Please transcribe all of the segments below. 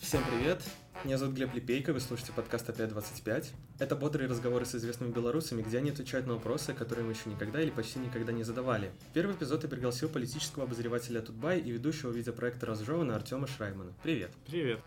Всем привет! Меня зовут Глеб Лепейко, вы слушаете подкаст «Опять 25». Это бодрые разговоры с известными белорусами, где они отвечают на вопросы, которые мы еще никогда или почти никогда не задавали. Первый эпизод я пригласил политического обозревателя Тутбай и ведущего видеопроекта «Разжевано» Артема Шраймана. Привет! Привет!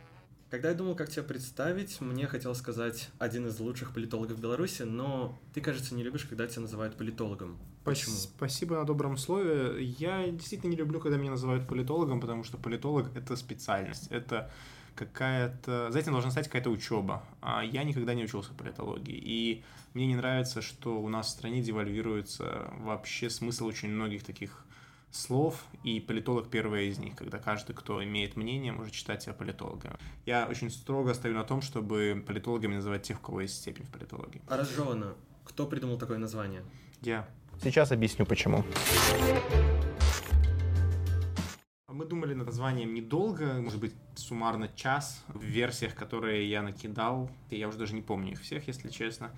Когда я думал, как тебя представить, мне хотел сказать один из лучших политологов Беларуси, но ты, кажется, не любишь, когда тебя называют политологом. Почему? Спасибо на добром слове. Я действительно не люблю, когда меня называют политологом, потому что политолог — это специальность, это какая-то... За этим должна стать какая-то учеба. А я никогда не учился политологии. И мне не нравится, что у нас в стране девальвируется вообще смысл очень многих таких слов, и политолог первая из них, когда каждый, кто имеет мнение, может считать себя политологом. Я очень строго стою на том, чтобы политологами называть тех, у кого есть степень в политологии. А разжевано. Кто придумал такое название? Я. Сейчас объясню почему. Мы думали над названием недолго, может быть, суммарно час. В версиях, которые я накидал, я уже даже не помню их всех, если честно.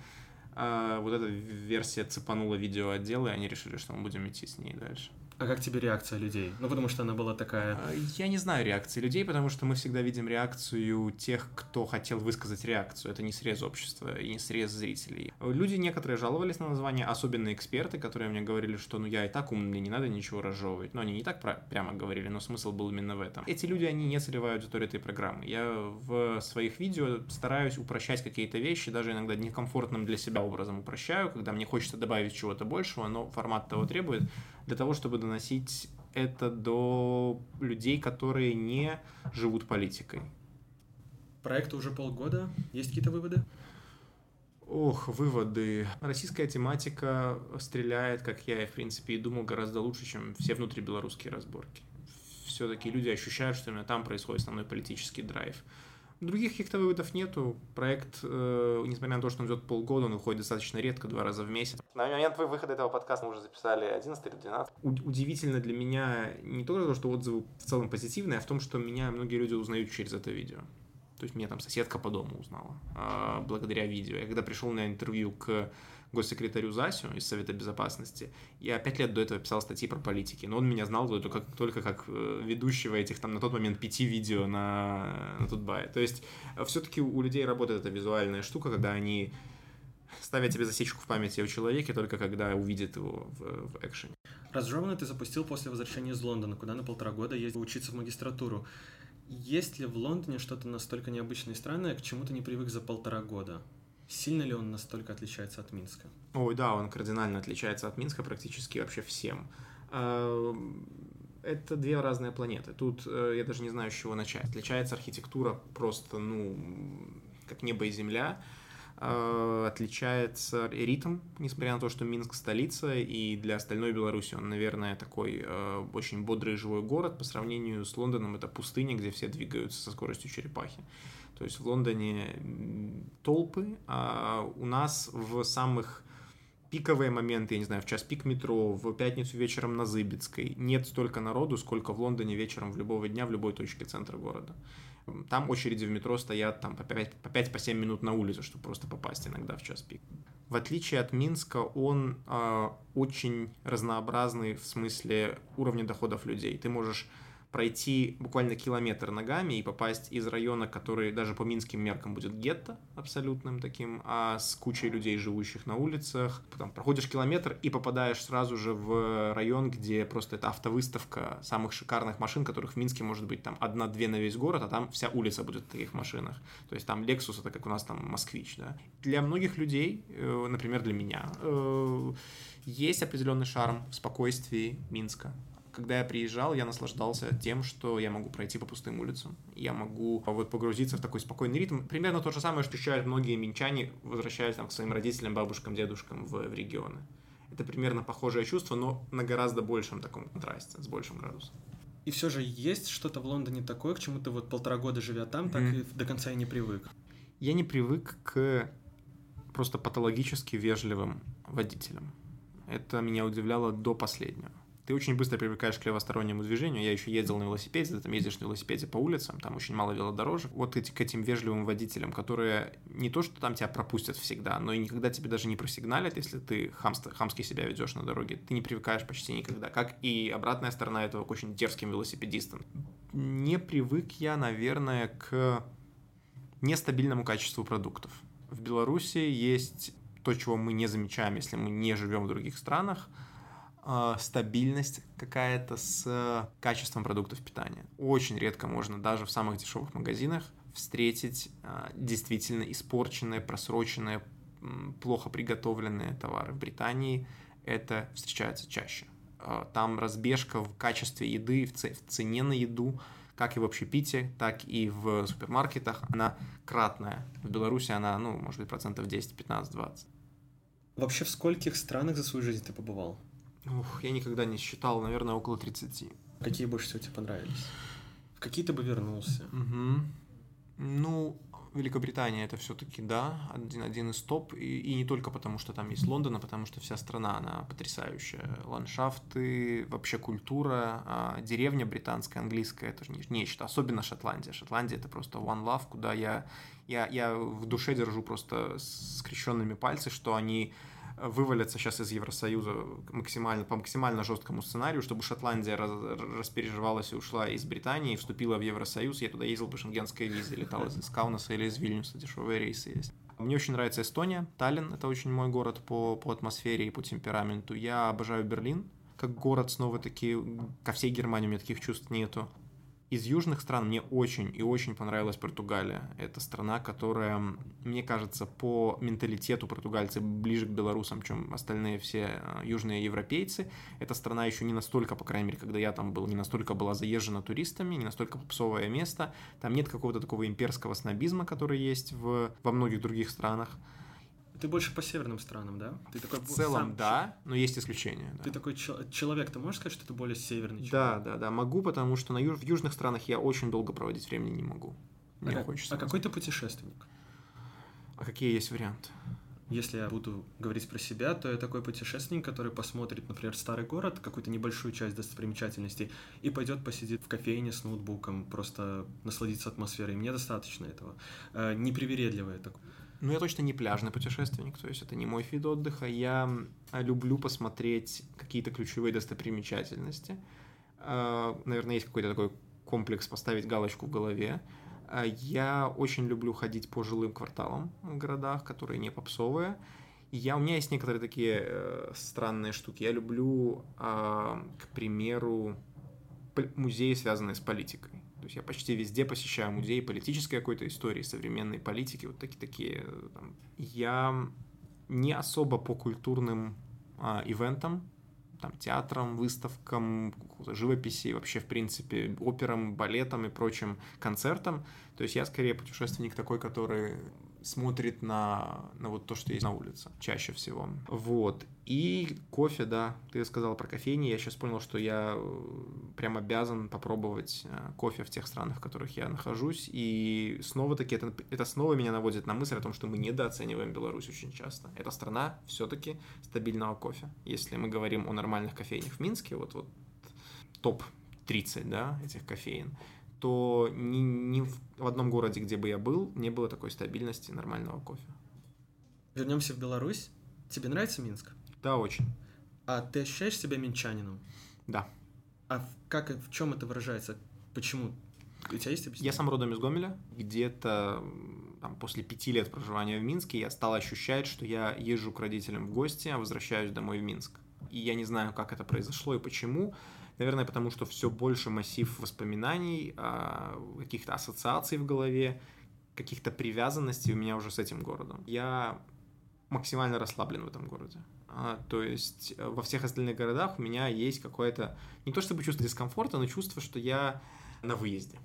А вот эта версия цепанула видеоотдел, и они решили, что мы будем идти с ней дальше. А как тебе реакция людей? Ну, потому что она была такая... А, я не знаю реакции людей, потому что мы всегда видим реакцию тех, кто хотел высказать реакцию. Это не срез общества и не срез зрителей. Люди некоторые жаловались на название, особенно эксперты, которые мне говорили, что ну я и так умный, не надо ничего разжевывать. Но они не так прямо говорили, но смысл был именно в этом. Эти люди, они не целевая аудитория этой программы. Я в своих видео стараюсь упрощать какие-то вещи, даже иногда некомфортным для себя образом упрощаю, когда мне хочется добавить чего-то большего, но формат того требует для того, чтобы доносить это до людей, которые не живут политикой. Проекту уже полгода. Есть какие-то выводы? Ох, выводы. Российская тематика стреляет, как я и, в принципе, и думал, гораздо лучше, чем все внутрибелорусские разборки. Все-таки люди ощущают, что именно там происходит основной политический драйв. Других каких-то выводов нету. Проект, э, несмотря на то, что он идет полгода, он выходит достаточно редко, два раза в месяц. На момент выхода этого подкаста мы уже записали 11 или 12. У- удивительно для меня не только то, что отзывы в целом позитивные, а в том, что меня многие люди узнают через это видео. То есть меня там соседка по дому узнала э, благодаря видео. Я когда пришел на интервью к госсекретарю Засю из Совета Безопасности. Я пять лет до этого писал статьи про политики, но он меня знал только, только как э, ведущего этих там на тот момент пяти видео на, на Тутбае. То есть э, все-таки у людей работает эта визуальная штука, когда они ставят тебе засечку в памяти о человеке только когда увидят его в, в экшене. Разжеванный ты запустил после возвращения из Лондона, куда на полтора года ездил учиться в магистратуру. Есть ли в Лондоне что-то настолько необычное и странное, к чему ты не привык за полтора года? Сильно ли он настолько отличается от Минска? Ой, да, он кардинально отличается от Минска практически вообще всем. Это две разные планеты. Тут э, я даже не знаю, с чего начать. Отличается архитектура просто, ну, как небо и земля. Отличается ритм, несмотря на то, что Минск столица, и для остальной Беларуси он, наверное, такой э, очень бодрый живой город. По сравнению с Лондоном это пустыня, где все двигаются со скоростью черепахи. То есть в Лондоне толпы, а у нас в самых пиковые моменты, я не знаю, в час пик метро, в пятницу вечером на Зыбецкой, нет столько народу, сколько в Лондоне вечером в любого дня в любой точке центра города. Там очереди в метро стоят там по 5-7 по 5, по минут на улицу, чтобы просто попасть иногда в час пик. В отличие от Минска, он э, очень разнообразный в смысле уровня доходов людей. Ты можешь пройти буквально километр ногами и попасть из района, который даже по минским меркам будет гетто абсолютным таким, а с кучей людей, живущих на улицах. Потом проходишь километр и попадаешь сразу же в район, где просто это автовыставка самых шикарных машин, которых в Минске может быть там одна-две на весь город, а там вся улица будет в таких машинах. То есть там Lexus это как у нас там Москвич, да. Для многих людей, э, например, для меня, э, есть определенный шарм в спокойствии Минска когда я приезжал, я наслаждался тем, что я могу пройти по пустым улицам. Я могу вот погрузиться в такой спокойный ритм. Примерно то же самое, что ощущают многие минчане, возвращаясь там, к своим родителям, бабушкам, дедушкам в, в регионы. Это примерно похожее чувство, но на гораздо большем таком контрасте, с большим градусом. И все же есть что-то в Лондоне такое, к чему ты вот полтора года живя там, так mm. и до конца и не привык? Я не привык к просто патологически вежливым водителям. Это меня удивляло до последнего. Ты очень быстро привыкаешь к левостороннему движению. Я еще ездил на велосипеде, ты там ездишь на велосипеде по улицам, там очень мало велодорожек. Вот эти, к этим вежливым водителям, которые не то, что там тебя пропустят всегда, но и никогда тебе даже не просигналят, если ты хамст, хамски себя ведешь на дороге. Ты не привыкаешь почти никогда. Как и обратная сторона этого к очень дерзким велосипедистам. Не привык я, наверное, к нестабильному качеству продуктов. В Беларуси есть то, чего мы не замечаем, если мы не живем в других странах – э, стабильность какая-то с качеством продуктов питания. Очень редко можно даже в самых дешевых магазинах встретить э, действительно испорченные, просроченные, плохо приготовленные товары. В Британии это встречается чаще. Э, там разбежка в качестве еды, в, в цене на еду, как и в общепите, так и в супермаркетах, она кратная. В Беларуси она, ну, может быть, процентов 10, 15, 20. Вообще в скольких странах за свою жизнь ты побывал? Ух, я никогда не считал, наверное, около 30. Какие больше всего тебе понравились? В какие ты бы вернулся? Угу. Ну, Великобритания это все-таки, да, один, один из топ. И, и не только потому, что там есть Лондон, а потому что вся страна, она потрясающая. Ландшафты, вообще культура, а, деревня британская, английская, это же нечто. Особенно Шотландия. Шотландия это просто one love, куда я, я, я в душе держу просто скрещенными пальцы, что они вывалятся сейчас из Евросоюза максимально, по максимально жесткому сценарию, чтобы Шотландия раз, распереживалась и ушла из Британии, и вступила в Евросоюз. Я туда ездил по шенгенской визе, летал из Каунаса или из Вильнюса, дешевые рейсы есть. Мне очень нравится Эстония, Таллин, это очень мой город по, по атмосфере и по темпераменту. Я обожаю Берлин, как город снова-таки, ко всей Германии у меня таких чувств нету. Из южных стран мне очень и очень понравилась Португалия. Это страна, которая, мне кажется, по менталитету португальцы ближе к белорусам, чем остальные все э, южные европейцы. Эта страна еще не настолько, по крайней мере, когда я там был, не настолько была заезжена туристами, не настолько попсовое место. Там нет какого-то такого имперского снобизма, который есть в, во многих других странах. Ты больше по северным странам, да? Ты такой в целом, сам... да, но есть исключения. Да. Ты такой чел- человек, ты можешь сказать, что ты более северный человек? Да, да, да, могу, потому что на ю- в южных странах я очень долго проводить времени не могу. Мне а, хочется. А какой ты путешественник? А какие есть варианты? Если я буду говорить про себя, то я такой путешественник, который посмотрит, например, старый город, какую-то небольшую часть достопримечательностей, и пойдет посидит в кофейне с ноутбуком, просто насладиться атмосферой. Мне достаточно этого. Э, непривередливое такое. Ну, я точно не пляжный путешественник, то есть это не мой вид отдыха. Я люблю посмотреть какие-то ключевые достопримечательности. А, наверное, есть какой-то такой комплекс поставить галочку в голове. А, я очень люблю ходить по жилым кварталам в городах, которые не попсовые. Я, у меня есть некоторые такие э, странные штуки. Я люблю, э, к примеру, музеи, связанные с политикой. То есть я почти везде посещаю музеи политической какой-то истории, современной политики, вот такие такие. Там. Я не особо по культурным а, ивентам, там, театрам, выставкам, живописи, вообще, в принципе, операм, балетам и прочим концертам. То есть я скорее путешественник такой, который смотрит на, на вот то, что есть на улице, чаще всего. Вот. И кофе, да, ты сказал про кофейни, я сейчас понял, что я э, прям обязан попробовать э, кофе в тех странах, в которых я нахожусь, и снова-таки это, это снова меня наводит на мысль о том, что мы недооцениваем Беларусь очень часто. Это страна все-таки стабильного кофе. Если мы говорим о нормальных кофейнях в Минске, вот, вот топ-30, да, этих кофеин, то ни, ни в одном городе, где бы я был, не было такой стабильности нормального кофе. Вернемся в Беларусь. Тебе нравится Минск? Да, очень. А ты ощущаешь себя минчанином? Да. А в, как, в чем это выражается? Почему? У тебя есть объяснение? Я сам родом из Гомеля. Где-то там, после пяти лет проживания в Минске я стал ощущать, что я езжу к родителям в гости, а возвращаюсь домой в Минск. И я не знаю, как это произошло и почему. Наверное, потому что все больше массив воспоминаний, а, каких-то ассоциаций в голове, каких-то привязанностей у меня уже с этим городом. Я максимально расслаблен в этом городе. А, то есть э, во всех остальных городах у меня есть какое-то, не то чтобы чувство дискомфорта, но чувство, что я на выезде.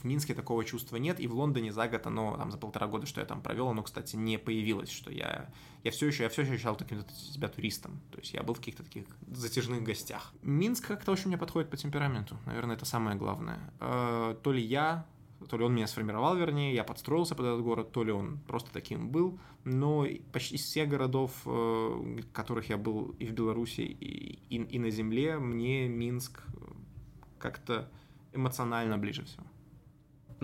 В Минске такого чувства нет, и в Лондоне за год оно, там, за полтора года, что я там провел, оно, кстати, не появилось, что я, я все еще, я все еще ощущал таким себя туристом, то есть я был в каких-то таких затяжных гостях. Минск как-то очень мне подходит по темпераменту, наверное, это самое главное. Э, то ли я То ли он меня сформировал, вернее, я подстроился под этот город, то ли он просто таким был. Но почти из всех городов, э, в которых я был и в Беларуси, и, и, и на земле, мне Минск как-то эмоционально ближе всего.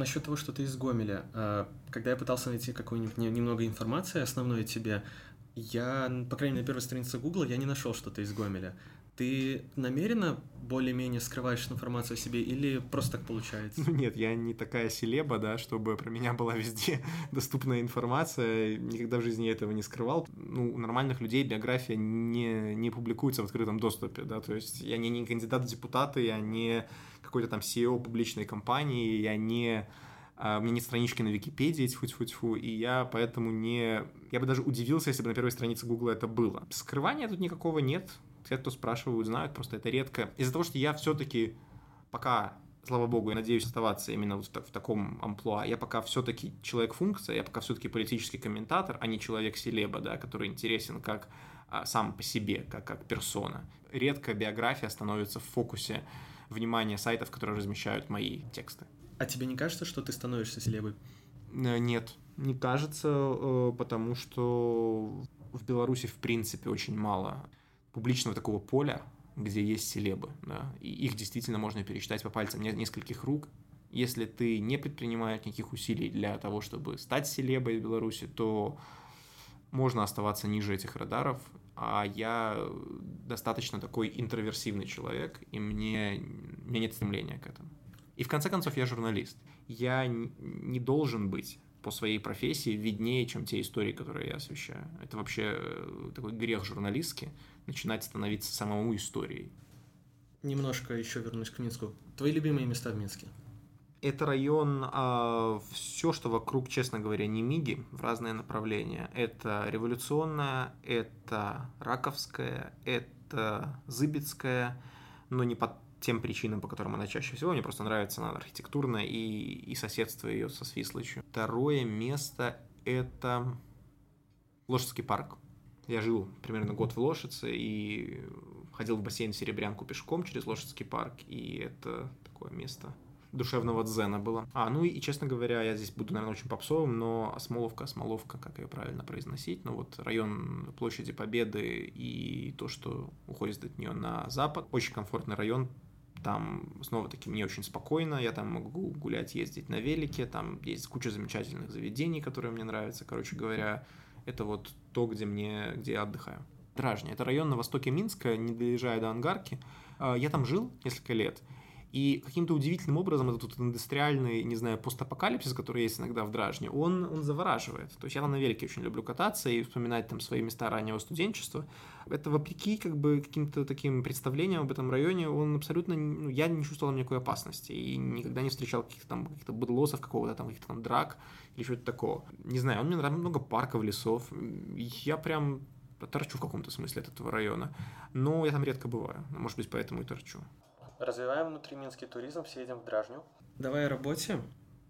Насчет того, что ты из Гомеля, э, когда я пытался найти какую-нибудь немного информации основной о тебе, я, по крайней мере, на первой странице Гугла я не нашел что-то из Гомеля. Ты намеренно более-менее скрываешь информацию о себе или просто так получается? Ну нет, я не такая селеба, да, чтобы про меня была везде доступная информация. Никогда в жизни я этого не скрывал. Ну, у нормальных людей биография не, не публикуется в открытом доступе, да, то есть я не, не кандидат в депутаты, я не какой-то там CEO публичной компании, я не а, у меня нет странички на Википедии, тьфу-тьфу-тьфу, и я поэтому не... Я бы даже удивился, если бы на первой странице Гугла это было. Скрывания тут никакого нет, те, кто спрашивают, знают, просто это редко. Из-за того, что я все-таки пока слава богу, я надеюсь оставаться именно вот в, в таком амплуа. Я пока все-таки человек-функция, я пока все-таки политический комментатор, а не человек-селеба, да, который интересен как а, сам по себе, как, как персона. Редко биография становится в фокусе внимания сайтов, которые размещают мои тексты. А тебе не кажется, что ты становишься селебой? Э, нет, не кажется, э, потому что в Беларуси в принципе очень мало публичного такого поля, где есть селебы, да, и их действительно можно пересчитать по пальцам нескольких рук. Если ты не предпринимаешь никаких усилий для того, чтобы стать селебой в Беларуси, то можно оставаться ниже этих радаров, а я достаточно такой интроверсивный человек, и мне, меня нет стремления к этому. И в конце концов я журналист. Я не должен быть по своей профессии виднее, чем те истории, которые я освещаю. Это вообще э, такой грех журналистский, начинать становиться самому историей. Немножко еще вернусь к Минску. Твои любимые места в Минске? Это район, а, все, что вокруг, честно говоря, не миги, в разные направления. Это революционная, это раковская, это зыбецкая, но не под тем причинам, по которым она чаще всего. Мне просто нравится она архитектурно и, и соседство ее со Свислочью. Второе место – это Лошадский парк. Я жил примерно год в Лошице и ходил в бассейн Серебрянку пешком через Лошадский парк, и это такое место душевного дзена было. А, ну и, честно говоря, я здесь буду, наверное, очень попсовым, но Осмоловка, Осмоловка, как ее правильно произносить, ну вот район площади Победы и то, что уходит от нее на запад, очень комфортный район, там, снова-таки, мне очень спокойно, я там могу гулять, ездить на велике, там есть куча замечательных заведений, которые мне нравятся. Короче говоря, это вот то, где, мне, где я отдыхаю. Дражня. Это район на востоке Минска, не доезжая до Ангарки. А, я там жил несколько лет, и каким-то удивительным образом этот индустриальный, не знаю, постапокалипсис, который есть иногда в Дражне, он, он завораживает. То есть я на велике очень люблю кататься и вспоминать там свои места раннего студенчества. Это вопреки как бы каким-то таким представлениям об этом районе, он абсолютно, ну, я не чувствовал никакой опасности и никогда не встречал каких-то там каких-то быдлосов, какого-то там, каких-то там драк или что-то такого. Не знаю, он мне нравится много парков, лесов. Я прям торчу в каком-то смысле от этого района. Но я там редко бываю. Может быть, поэтому и торчу. Развиваем внутриминский туризм, все едем в Дражню. Давай о работе.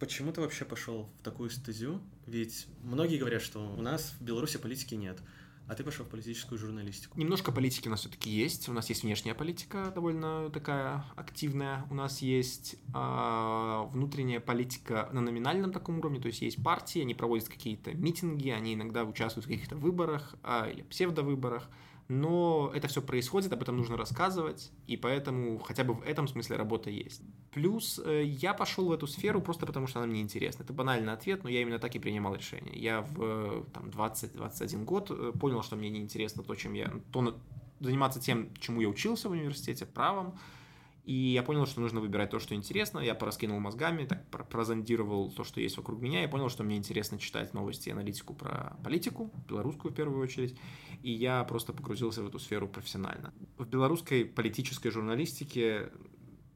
Почему ты вообще пошел в такую стезю? Ведь многие говорят, что у нас в Беларуси политики нет. А ты пошел в политическую журналистику. Немножко политики у нас все-таки есть. У нас есть внешняя политика довольно такая активная. У нас есть э, внутренняя политика на номинальном таком уровне. То есть есть партии, они проводят какие-то митинги, они иногда участвуют в каких-то выборах э, или псевдовыборах но это все происходит, об этом нужно рассказывать, и поэтому хотя бы в этом смысле работа есть. Плюс э, я пошел в эту сферу просто потому, что она мне интересна. Это банальный ответ, но я именно так и принимал решение. Я в там, 20-21 год э, понял, что мне неинтересно то, чем я... То, заниматься тем, чему я учился в университете, правом, и я понял, что нужно выбирать то, что интересно. Я пораскинул мозгами, так прозондировал то, что есть вокруг меня. Я понял, что мне интересно читать новости и аналитику про политику, белорусскую в первую очередь. И я просто погрузился в эту сферу профессионально. В белорусской политической журналистике,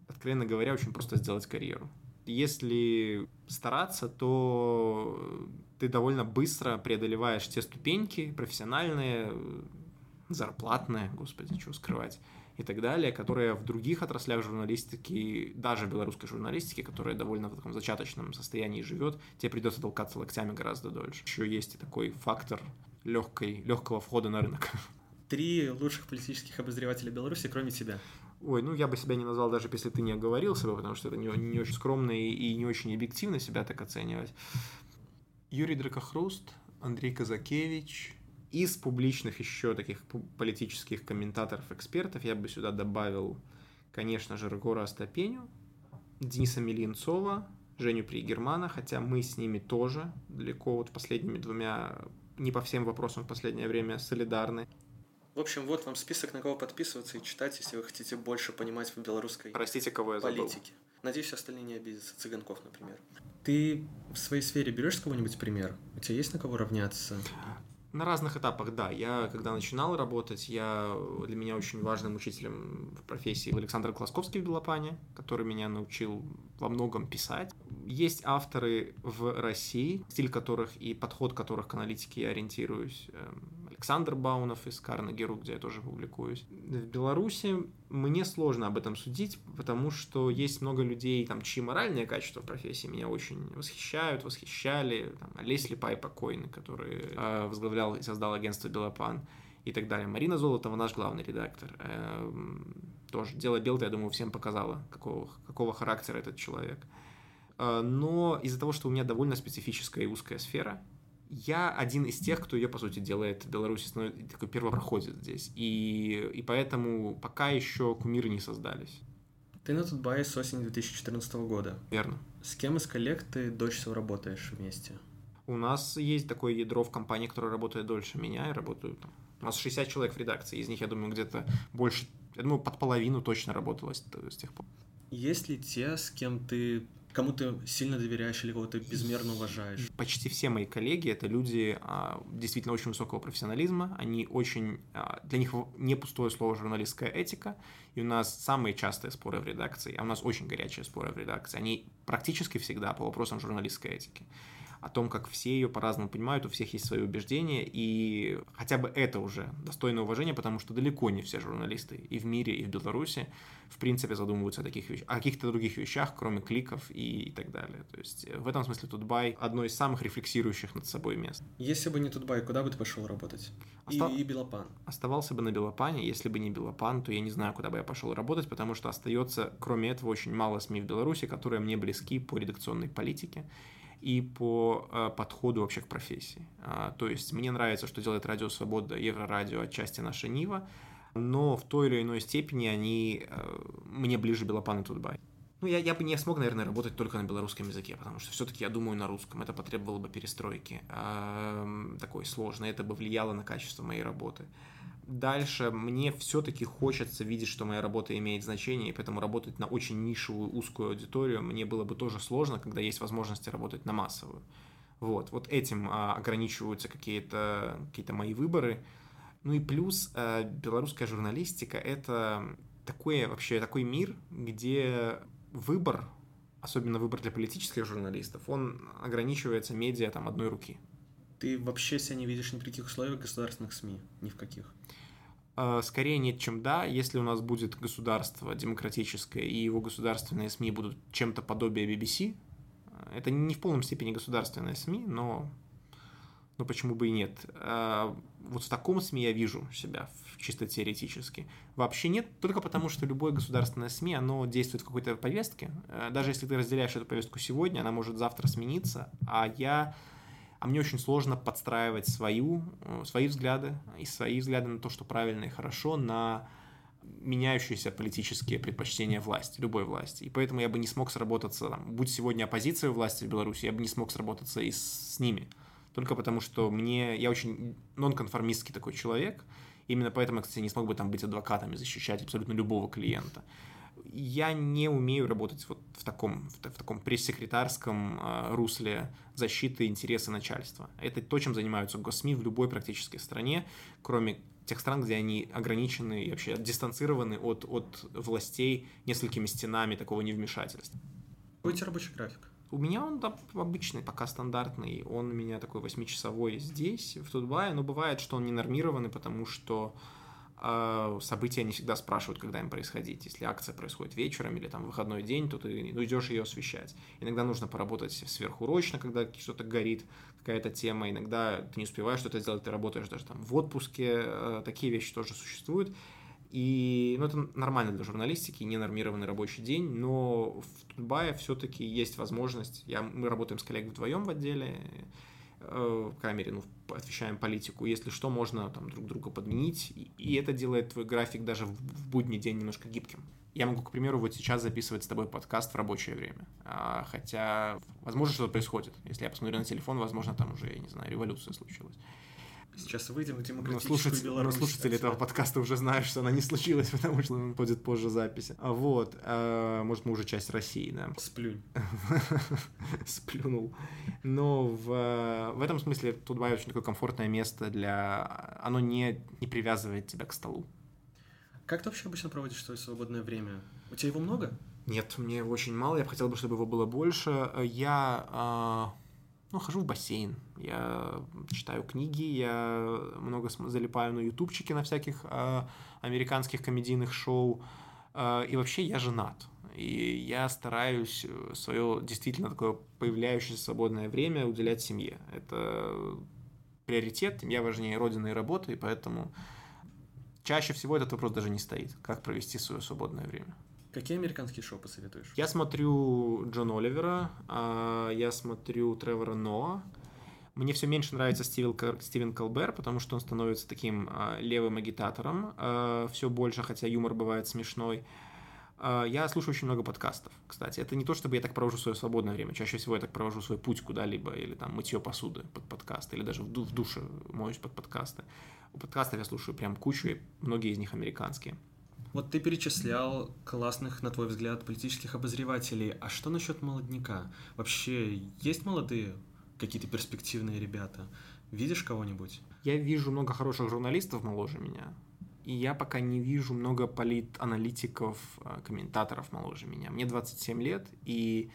откровенно говоря, очень просто сделать карьеру. Если стараться, то ты довольно быстро преодолеваешь те ступеньки профессиональные, зарплатные, господи, что скрывать, и так далее, которые в других отраслях журналистики, даже белорусской журналистики, которая довольно в таком зачаточном состоянии живет, тебе придется толкаться локтями гораздо дольше. Еще есть и такой фактор легкой, легкого входа на рынок. Три лучших политических обозревателя Беларуси, кроме тебя. Ой, ну я бы себя не назвал, даже если ты не оговорился бы, потому что это не, не очень скромно и, и не очень объективно себя так оценивать. Юрий Дракохруст, Андрей Казакевич. Из публичных еще таких политических комментаторов, экспертов я бы сюда добавил, конечно же, Регора Остапеню, Дениса Милинцова, Женю Пригермана, хотя мы с ними тоже далеко вот последними двумя не по всем вопросам в последнее время солидарны. В общем, вот вам список, на кого подписываться и читать, если вы хотите больше понимать в белорусской Простите, кого я политике. Забыл. Надеюсь, остальные не обидятся. Цыганков, например. Ты в своей сфере берешь кого-нибудь пример? У тебя есть на кого равняться? На разных этапах, да. Я, когда начинал работать, я, для меня очень важным учителем в профессии был Александр Класковский в Белопане, который меня научил во многом писать. Есть авторы в России, стиль которых и подход которых к аналитике я ориентируюсь. Александр Баунов из Карнегеру, где я тоже публикуюсь. В Беларуси мне сложно об этом судить, потому что есть много людей, там, чьи моральные качества в профессии меня очень восхищают, восхищали. Там, Олесь Липай покойный, который э, возглавлял и создал агентство «Белопан» и так далее. Марина Золотова, наш главный редактор. Э, тоже «Дело Белта», я думаю, всем показала, какого, какого характера этот человек. Э, но из-за того, что у меня довольно специфическая и узкая сфера, я один из тех, кто ее, по сути, делает в Беларуси, такой первопроходит здесь. И, и поэтому пока еще кумиры не создались. Ты на Тутбае с осени 2014 года. Верно. С кем из коллег ты дольше всего работаешь вместе? У нас есть такое ядро в компании, которое работает дольше меня. Я работаю там. У нас 60 человек в редакции. Из них, я думаю, где-то больше, я думаю, под половину точно работало с, с тех пор. Есть ли те, с кем ты кому ты сильно доверяешь или кого ты безмерно уважаешь? Почти все мои коллеги это люди а, действительно очень высокого профессионализма. Они очень... А, для них не пустое слово журналистская этика. И у нас самые частые споры в редакции, а у нас очень горячие споры в редакции, они практически всегда по вопросам журналистской этики о том, как все ее по-разному понимают, у всех есть свои убеждения, и хотя бы это уже достойно уважения, потому что далеко не все журналисты и в мире, и в Беларуси в принципе задумываются о таких вещах, о каких-то других вещах, кроме кликов и, и так далее. То есть э, в этом смысле Тутбай одно из самых рефлексирующих над собой мест. Если бы не Тутбай, куда бы ты пошел работать? Остав... И, и Белопан. Оставался бы на Белопане. Если бы не Белопан, то я не знаю, куда бы я пошел работать, потому что остается, кроме этого, очень мало СМИ в Беларуси, которые мне близки по редакционной политике и по э, подходу вообще к профессии. А, то есть мне нравится, что делает Радио Свобода, Еврорадио, отчасти наша Нива, но в той или иной степени они э, мне ближе Белопан и Тутбай. Ну, я, я бы не смог, наверное, работать только на белорусском языке, потому что все-таки я думаю на русском. Это потребовало бы перестройки э, такой сложной, это бы влияло на качество моей работы. Дальше мне все-таки хочется видеть, что моя работа имеет значение, и поэтому работать на очень нишевую, узкую аудиторию мне было бы тоже сложно, когда есть возможности работать на массовую. Вот, вот этим а, ограничиваются какие-то какие мои выборы. Ну и плюс а, белорусская журналистика — это такой вообще такой мир, где выбор, особенно выбор для политических журналистов, он ограничивается медиа там одной руки. Ты вообще себя не видишь ни в каких условиях государственных СМИ, ни в каких? А, скорее нет, чем да. Если у нас будет государство демократическое и его государственные СМИ будут чем-то подобие BBC, это не в полном степени государственные СМИ, но, но почему бы и нет. А, вот в таком СМИ я вижу себя чисто теоретически. Вообще нет, только потому что любое государственное СМИ, оно действует в какой-то повестке. А, даже если ты разделяешь эту повестку сегодня, она может завтра смениться, а я а мне очень сложно подстраивать свою, э, свои взгляды и свои взгляды на то, что правильно и хорошо, на меняющиеся политические предпочтения власти, любой власти. И поэтому я бы не смог сработаться, там, будь сегодня оппозиция власти в Беларуси, я бы не смог сработаться и с, с ними. Только потому, что мне, я очень нонконформистский такой человек, именно поэтому кстати, не смог бы там быть адвокатом и защищать абсолютно любого клиента я не умею работать вот в таком, в, в таком пресс-секретарском э, русле защиты интереса начальства. Это то, чем занимаются госсми в любой практически стране, кроме тех стран, где они ограничены и вообще дистанцированы от, от властей несколькими стенами такого невмешательства. Какой у тебя рабочий график? У меня он да, обычный, пока стандартный. Он у меня такой восьмичасовой здесь, в Тутбае, но бывает, что он не нормированный, потому что события не всегда спрашивают, когда им происходить. Если акция происходит вечером или там выходной день, то ты ну, идешь ее освещать. Иногда нужно поработать сверхурочно, когда что-то горит, какая-то тема. Иногда ты не успеваешь что-то сделать, ты работаешь даже там в отпуске. Э, такие вещи тоже существуют. И ну, это нормально для журналистики, ненормированный рабочий день, но в Тутбае все-таки есть возможность. Я, мы работаем с коллегой вдвоем в отделе, в камере, ну, освещаем политику. Если что, можно там друг друга подменить, и, и это делает твой график даже в, в будний день немножко гибким. Я могу, к примеру, вот сейчас записывать с тобой подкаст в рабочее время. А, хотя, возможно, что-то происходит. Если я посмотрю на телефон, возможно, там уже, я не знаю, революция случилась. Сейчас выйдем в Но, демократическую но Беларусь. слушатели этого подкаста уже знают, что она не случилась, потому что он будет позже записи. А Вот. а, Может, мы уже часть России, да. Сплюнь. Сплюнул. Но в, в этом смысле Тутбай очень такое комфортное место для... Оно не, не привязывает тебя к столу. Как ты вообще обычно проводишь свое свободное время? У тебя его много? Нет, мне его очень мало. Я бы хотел бы, чтобы его было больше. Я а, ну, хожу в бассейн, я читаю книги, я много залипаю на ютубчике на всяких а, американских комедийных шоу. А, и вообще я женат. И я стараюсь свое действительно такое появляющееся свободное время уделять семье. Это приоритет, семья важнее родины и работы, и поэтому чаще всего этот вопрос даже не стоит. Как провести свое свободное время? Какие американские шоу посоветуешь? Я смотрю Джон Оливера, а, я смотрю Тревора Ноа. Мне все меньше нравится Стивен, Колбер, потому что он становится таким а, левым агитатором. все больше, хотя юмор бывает смешной. А, Я слушаю очень много подкастов, кстати. Это не то, чтобы я так провожу свое свободное время. Чаще всего я так провожу свой путь куда-либо, или там мытье посуды под подкаст, или даже в душе моюсь под подкасты. У подкастов я слушаю прям кучу, и многие из них американские. Вот ты перечислял классных, на твой взгляд, политических обозревателей. А что насчет молодняка? Вообще, есть молодые какие-то перспективные ребята? Видишь кого-нибудь? Я вижу много хороших журналистов моложе меня, и я пока не вижу много политаналитиков, э, комментаторов моложе меня. Мне 27 лет, и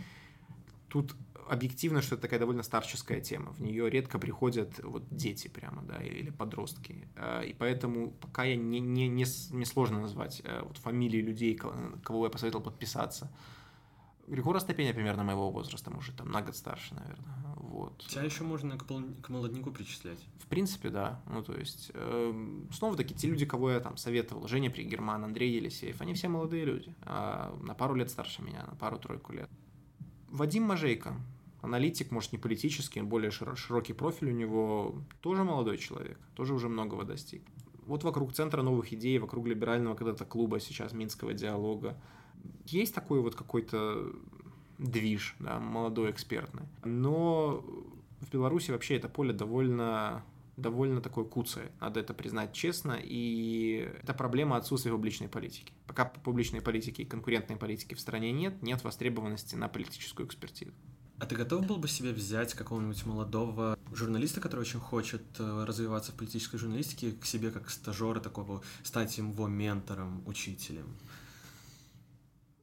тут объективно, что это такая довольно старческая тема. В нее редко приходят вот дети прямо, да, или подростки. Э, И поэтому пока я не, не, не, мне сложно назвать э, вот фамилии людей, ко- кого я посоветовал подписаться. Григора Стопеня примерно моего возраста, может, там на год старше, наверное. Вот. Тебя еще можно к, пол- к молодняку причислять. В принципе, да. Ну, то есть, эм, снова таки, те люди, кого я там советовал, Женя Пригерман, Андрей Елисеев, они все молодые люди, а на пару лет старше меня, на пару-тройку лет. Вадим Мажейко, аналитик, может, не политический, более широ- широкий профиль у него, тоже молодой человек, тоже уже многого достиг. Вот вокруг Центра новых идей, вокруг либерального когда-то клуба, сейчас Минского диалога, есть такой вот какой-то движ, да, молодой экспертный. Но в Беларуси вообще это поле довольно довольно такое куцое, надо это признать честно, и это проблема отсутствия публичной политики. Пока публичной политики и конкурентной политики в стране нет, нет востребованности на политическую экспертизу. А ты готов был бы себе взять какого-нибудь молодого журналиста, который очень хочет э, развиваться в политической журналистике, к себе как стажера такого, стать его ментором, учителем?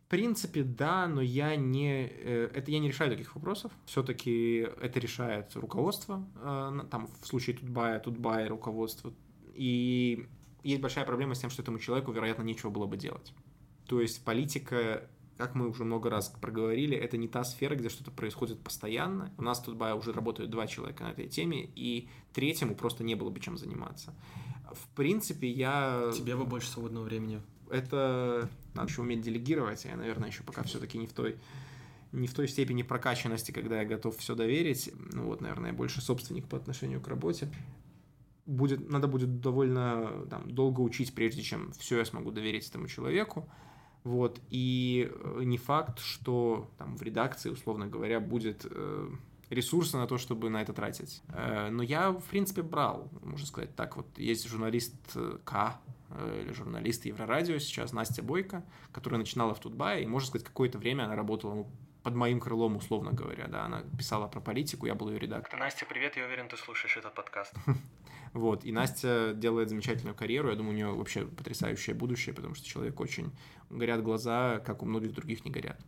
В принципе, да, но я не, э, это я не решаю таких вопросов. Все-таки это решает руководство, э, там в случае Тутбая, Тутбая руководство. И есть большая проблема с тем, что этому человеку, вероятно, нечего было бы делать. То есть политика, как мы уже много раз проговорили, это не та сфера, где что-то происходит постоянно. У нас Тутбае уже работают два человека на этой теме, и третьему просто не было бы чем заниматься. В принципе, я Тебе бы больше свободного времени. Это надо еще уметь делегировать, я, наверное, еще пока все-таки не в той не в той степени прокачанности, когда я готов все доверить. Ну вот, наверное, больше собственник по отношению к работе. Будет, надо будет довольно там, долго учить, прежде чем все я смогу доверить этому человеку. Вот, и э, не факт, что там в редакции, условно говоря, будет э, ресурсы на то, чтобы на это тратить. Э, но я, в принципе, брал, можно сказать так. Вот есть журналист э, К, или журналист Еврорадио сейчас, Настя Бойко, которая начинала в Тутбае, и, можно сказать, какое-то время она работала ну, под моим крылом, условно говоря, да, она писала про политику, я был ее редактором. Настя, привет, я уверен, ты слушаешь этот подкаст. Вот, и Настя делает замечательную карьеру, я думаю, у нее вообще потрясающее будущее, потому что человек очень горят глаза, как у многих других не горят.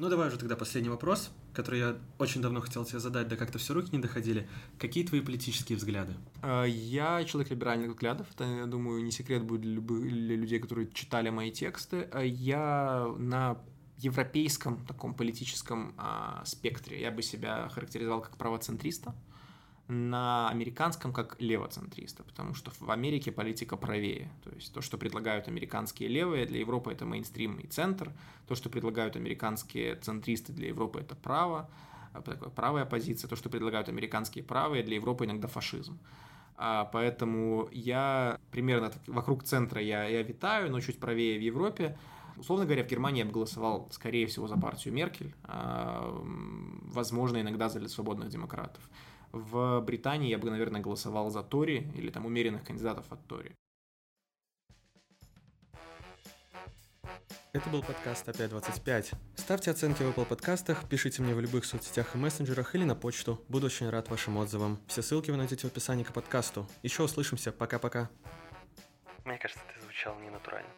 Ну, давай уже тогда последний вопрос, который я очень давно хотел тебе задать, да как-то все руки не доходили. Какие твои политические взгляды? Э, Я человек либеральных взглядов, это, я думаю, не секрет будет для, любых, для людей, которые читали мои тексты. Э, Я на европейском таком политическом а, спектре я бы себя характеризовал как правоцентриста. На американском как левоцентриста, потому что в Америке политика правее. То есть то, что предлагают американские левые, для Европы это мейнстрим и центр. То, что предлагают американские центристы, для Европы это право, а, такая правая позиция. То, что предлагают американские правые, для Европы иногда фашизм. А, поэтому я примерно вокруг центра я, я витаю, но чуть правее в Европе. Условно говоря, в Германии я бы голосовал, скорее всего, за партию Меркель, а, возможно, иногда за свободных демократов. В Британии я бы, наверное, голосовал за Тори или там умеренных кандидатов от Тори. Это был подкаст опять 25. Ставьте оценки в Apple подкастах, пишите мне в любых соцсетях и мессенджерах или на почту. Буду очень рад вашим отзывам. Все ссылки вы найдете в описании к подкасту. Еще услышимся. Пока-пока. Мне кажется, ты звучал ненатурально.